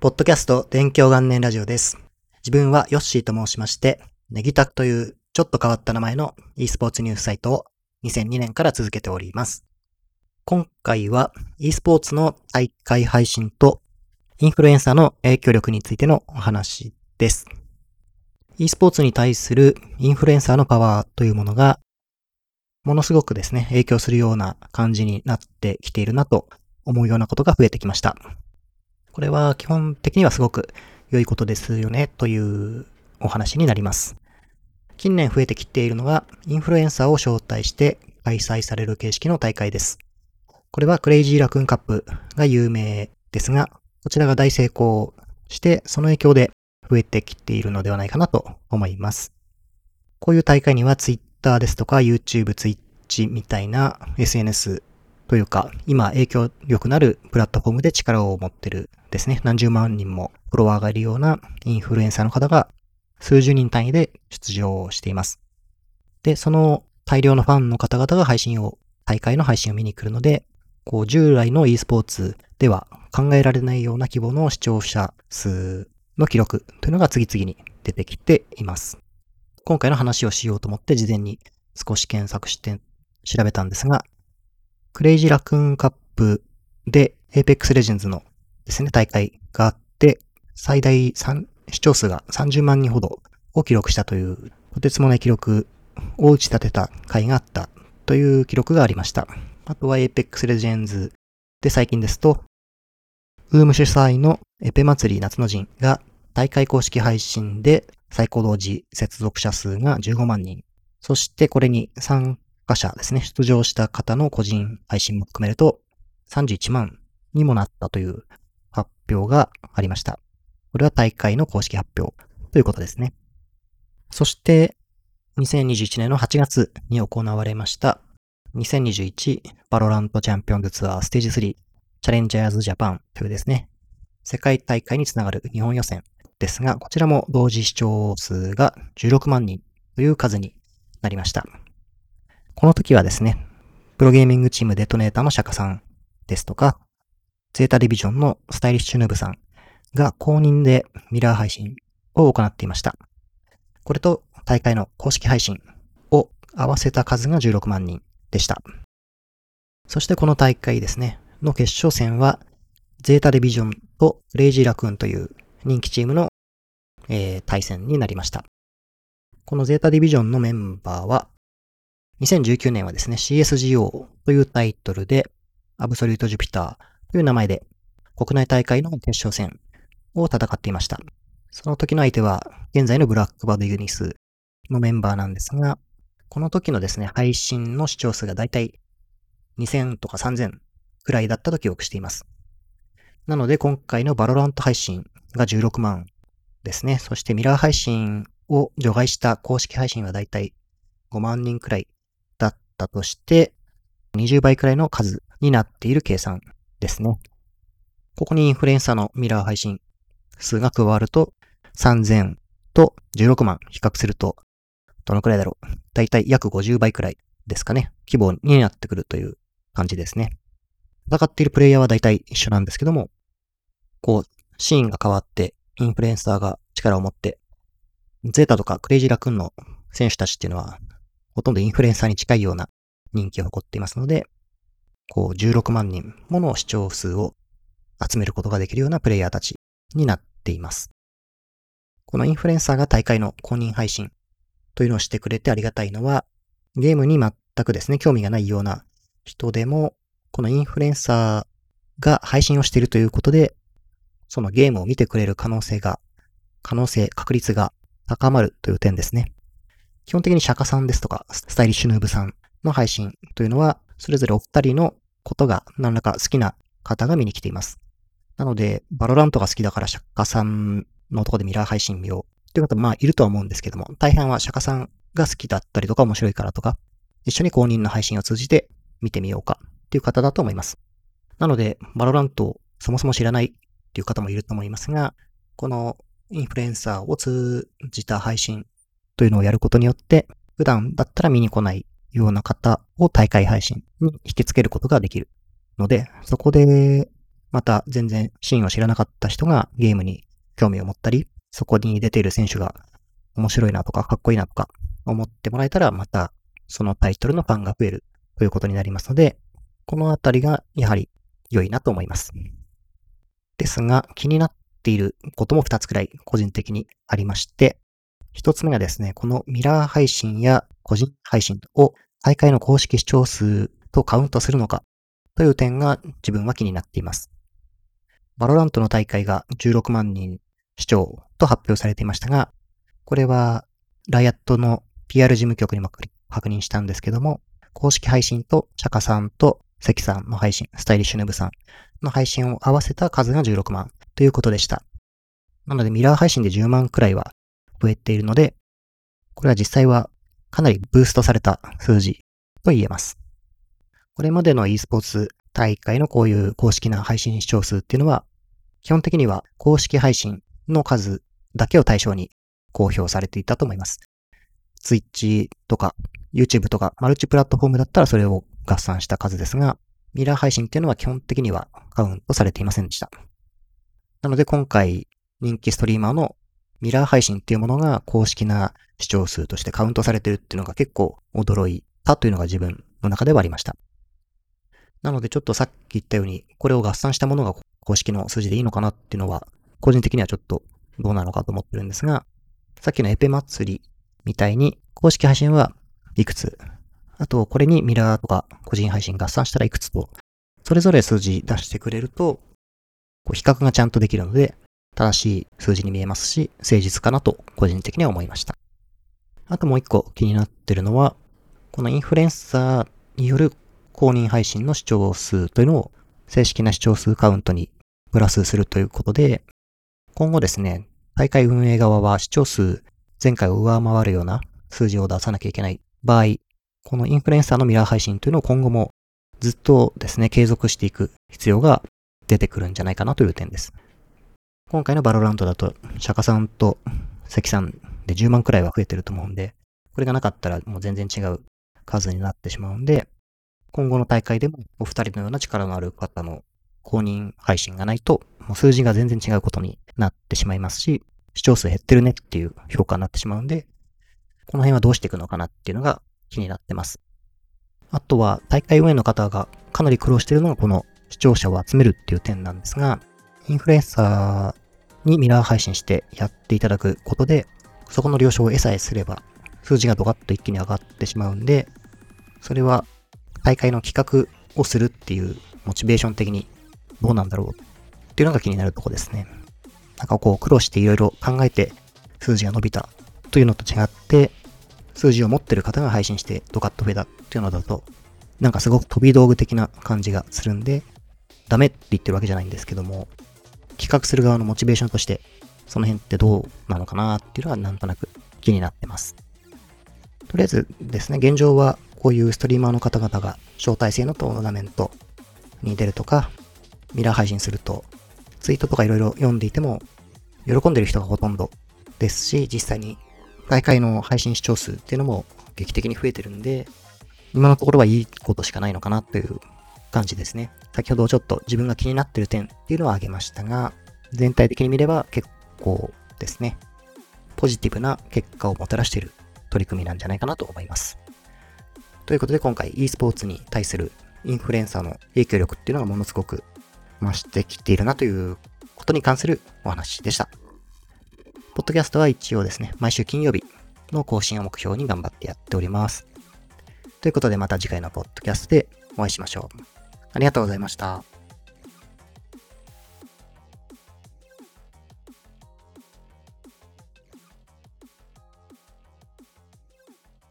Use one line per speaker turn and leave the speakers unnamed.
ポッドキャスト勉強元年ラジオです。自分はヨッシーと申しまして、ネギタクというちょっと変わった名前の e スポーツニュースサイトを2002年から続けております。今回は e スポーツの大会配信とインフルエンサーの影響力についてのお話です。e スポーツに対するインフルエンサーのパワーというものがものすごくですね、影響するような感じになってきているなと思うようなことが増えてきました。これは基本的にはすごく良いことですよねというお話になります。近年増えてきているのがインフルエンサーを招待して開催される形式の大会です。これはクレイジーラクーンカップが有名ですが、こちらが大成功してその影響で増えてきているのではないかなと思います。こういう大会には Twitter ですとか YouTube、Twitch みたいな SNS というか、今影響力のあるプラットフォームで力を持ってるですね。何十万人もフォロワーがいるようなインフルエンサーの方が数十人単位で出場しています。で、その大量のファンの方々が配信を、大会の配信を見に来るので、こう従来の e スポーツでは考えられないような規模の視聴者数の記録というのが次々に出てきています。今回の話をしようと思って事前に少し検索して調べたんですが、クレイジーラクーンカップで Apex Legends のですね、大会があって、最大3視聴数が30万人ほどを記録したという、とてつもない記録を打ち立てた回があったという記録がありました。あとは Apex Legends で最近ですと、ウーム主催のエペ祭り夏の陣が大会公式配信で最高同時接続者数が15万人。そしてこれに参加者ですね、出場した方の個人配信も含めると31万にもなったという発表がありました。これは大会の公式発表ということですね。そして、2021年の8月に行われました、2021バロラントチャンピオンズツアーステージ3チャレンジャーズジャパンというですね、世界大会につながる日本予選ですが、こちらも同時視聴数が16万人という数になりました。この時はですね、プロゲーミングチームデトネーターの釈迦さんですとか、ゼータディビジョンのスタイリッシュヌーブさんが公認でミラー配信を行っていました。これと大会の公式配信を合わせた数が16万人でした。そしてこの大会ですね、の決勝戦は、ゼータディビジョンとレイジーラクーンという人気チームの、えー対戦になりました。このゼータディビジョンのメンバーは、2019年はですね、CSGO というタイトルで、アブソリュートジュピターという名前で、国内大会の決勝戦を戦っていました。その時の相手は、現在のブラックバードユニスのメンバーなんですが、この時のですね、配信の視聴数がだいたい2000とか3000くらいだったと記憶しています。なので、今回の VALORANT 配信が16万ですね。そしてミラー配信を除外した公式配信はだいたい5万人くらいったとして、20倍くらいの数になっている計算ですね。ここにインフルエンサーのミラー配信数が加わると、3000と16万比較すると、どのくらいだろう。だいたい約50倍くらいですかね。規模になってくるという感じですね。戦っているプレイヤーはだいたい一緒なんですけども、こう、シーンが変わって、インフルエンサーが力を持って、ゼータとかクレイジーラクーンの選手たちっていうのは、ほとんどインフルエンサーに近いような人気を誇っていますので、こう、16万人もの視聴数を集めることができるようなプレイヤーたちになっています。このインフルエンサーが大会の公認配信というのをしてくれてありがたいのは、ゲームに全くですね、興味がないような人でも、このインフルエンサーが配信をしているということで、そのゲームを見てくれる可能性が、可能性、確率が高まるという点ですね。基本的に釈迦さんですとか、スタイリッシュヌーブさんの配信というのは、それぞれお二人のことが何らか好きな方が見に来ています。なので、 VALORANT が好きだから釈迦さんのとこでミラー配信見ようという方もまあいるとは思うんですけども、大半は釈迦さんが好きだったりとか面白いからとか、一緒に公認の配信を通じて見てみようかっていう方だと思います。なので、 VALORANT をそもそも知らないっていう方もいると思いますが、このインフルエンサーを通じた配信というのをやることによって、普段だったら見に来ないような方を大会配信に引きつけることができるので、そこでまた全然シーンを知らなかった人がゲームに興味を持ったり、そこに出ている選手が面白いなとかかっこいいなとか思ってもらえたら、またそのタイトルのファンが増えるということになりますので、このあたりがやはり良いなと思います。ですが、気になっていることも2つくらい個人的にありまして、1つ目がですね、このミラー配信や個人配信を大会の公式視聴数とカウントするのかという点が自分は気になっています。 VALORANT の大会が16万人視聴と発表されていましたが、これは Riot の PR 事務局にも確認したんですけども、公式配信と釈迦さんと関さんの配信、 StylishNoob さんの配信を合わせた数が16万ということでした。なのでミラー配信で10万くらいは増えているので、これは実際はかなりブーストされた数字と言えます。これまでの e スポーツ大会のこういう公式な配信視聴数っていうのは、基本的には公式配信の数だけを対象に公表されていたと思います。Twitch とか YouTube とかマルチプラットフォームだったらそれを合算した数ですが、ミラー配信っていうのは基本的にはカウントされていませんでした。なので今回人気ストリーマーのミラー配信っていうものが公式な視聴数としてカウントされてるっていうのが結構驚いたというのが自分の中ではありました。なのでちょっとさっき言ったように、これを合算したものが公式の数字でいいのかなっていうのは、個人的にはちょっとどうなのかと思ってるんですが、さっきのエペ祭りみたいに、公式配信はいくつ、あとこれにミラーとか個人配信合算したらいくつと、それぞれ数字出してくれると、こう比較がちゃんとできるので、正しい数字に見えますし、誠実かなと個人的には思いました。あともう一個気になってるのは、このインフルエンサーによる公認配信の視聴数というのを正式な視聴数カウントにプラスするということで、今後ですね、大会運営側は視聴数前回を上回るような数字を出さなきゃいけない場合、このインフルエンサーのミラー配信というのを今後もずっとですね、継続していく必要が出てくるんじゃないかなという点です。今回の VALORANT だと、釈迦さんと関さんで10万くらいは増えてると思うんで、これがなかったらもう全然違う数になってしまうんで、今後の大会でもお二人のような力のある方の公認配信がないと、もう数字が全然違うことになってしまいますし、視聴数減ってるねっていう評価になってしまうんで、この辺はどうしていくのかなっていうのが気になってます。あとは大会運営の方がかなり苦労しているのがこの視聴者を集めるっていう点なんですが、インフルエンサーにミラー配信してやっていただくことで、そこの了承を得さえすれば、数字がドカッと一気に上がってしまうんで、それは大会の企画をするっていうモチベーション的にどうなんだろうっていうのが気になるとこですね。なんかこう苦労していろいろ考えて数字が伸びたというのと違って、数字を持ってる方が配信してドカッと増えたっていうのだと、なんかすごく飛び道具的な感じがするんで、ダメって言ってるわけじゃないんですけども、企画する側のモチベーションとして、その辺ってどうなのかなっていうのはなんとなく気になってます。とりあえずですね、現状はこういうストリーマーの方々が招待制のトーナメントに出るとか、ミラー配信すると、ツイートとかいろいろ読んでいても、喜んでる人がほとんどですし、実際に大会の配信視聴数っていうのも劇的に増えてるんで、今のところはいいことしかないのかなという感じですね。先ほどちょっと自分が気になってる点っていうのを挙げましたが、全体的に見れば結構ですね、ポジティブな結果をもたらしている取り組みなんじゃないかなと思います。ということで今回 e スポーツに対するインフルエンサーの影響力っていうのがものすごく増してきているなということに関するお話でした。ポッドキャストは一応ですね、毎週金曜日の更新を目標に頑張ってやっております。ということでまた次回のポッドキャストでお会いしましょう。ありがとうございました。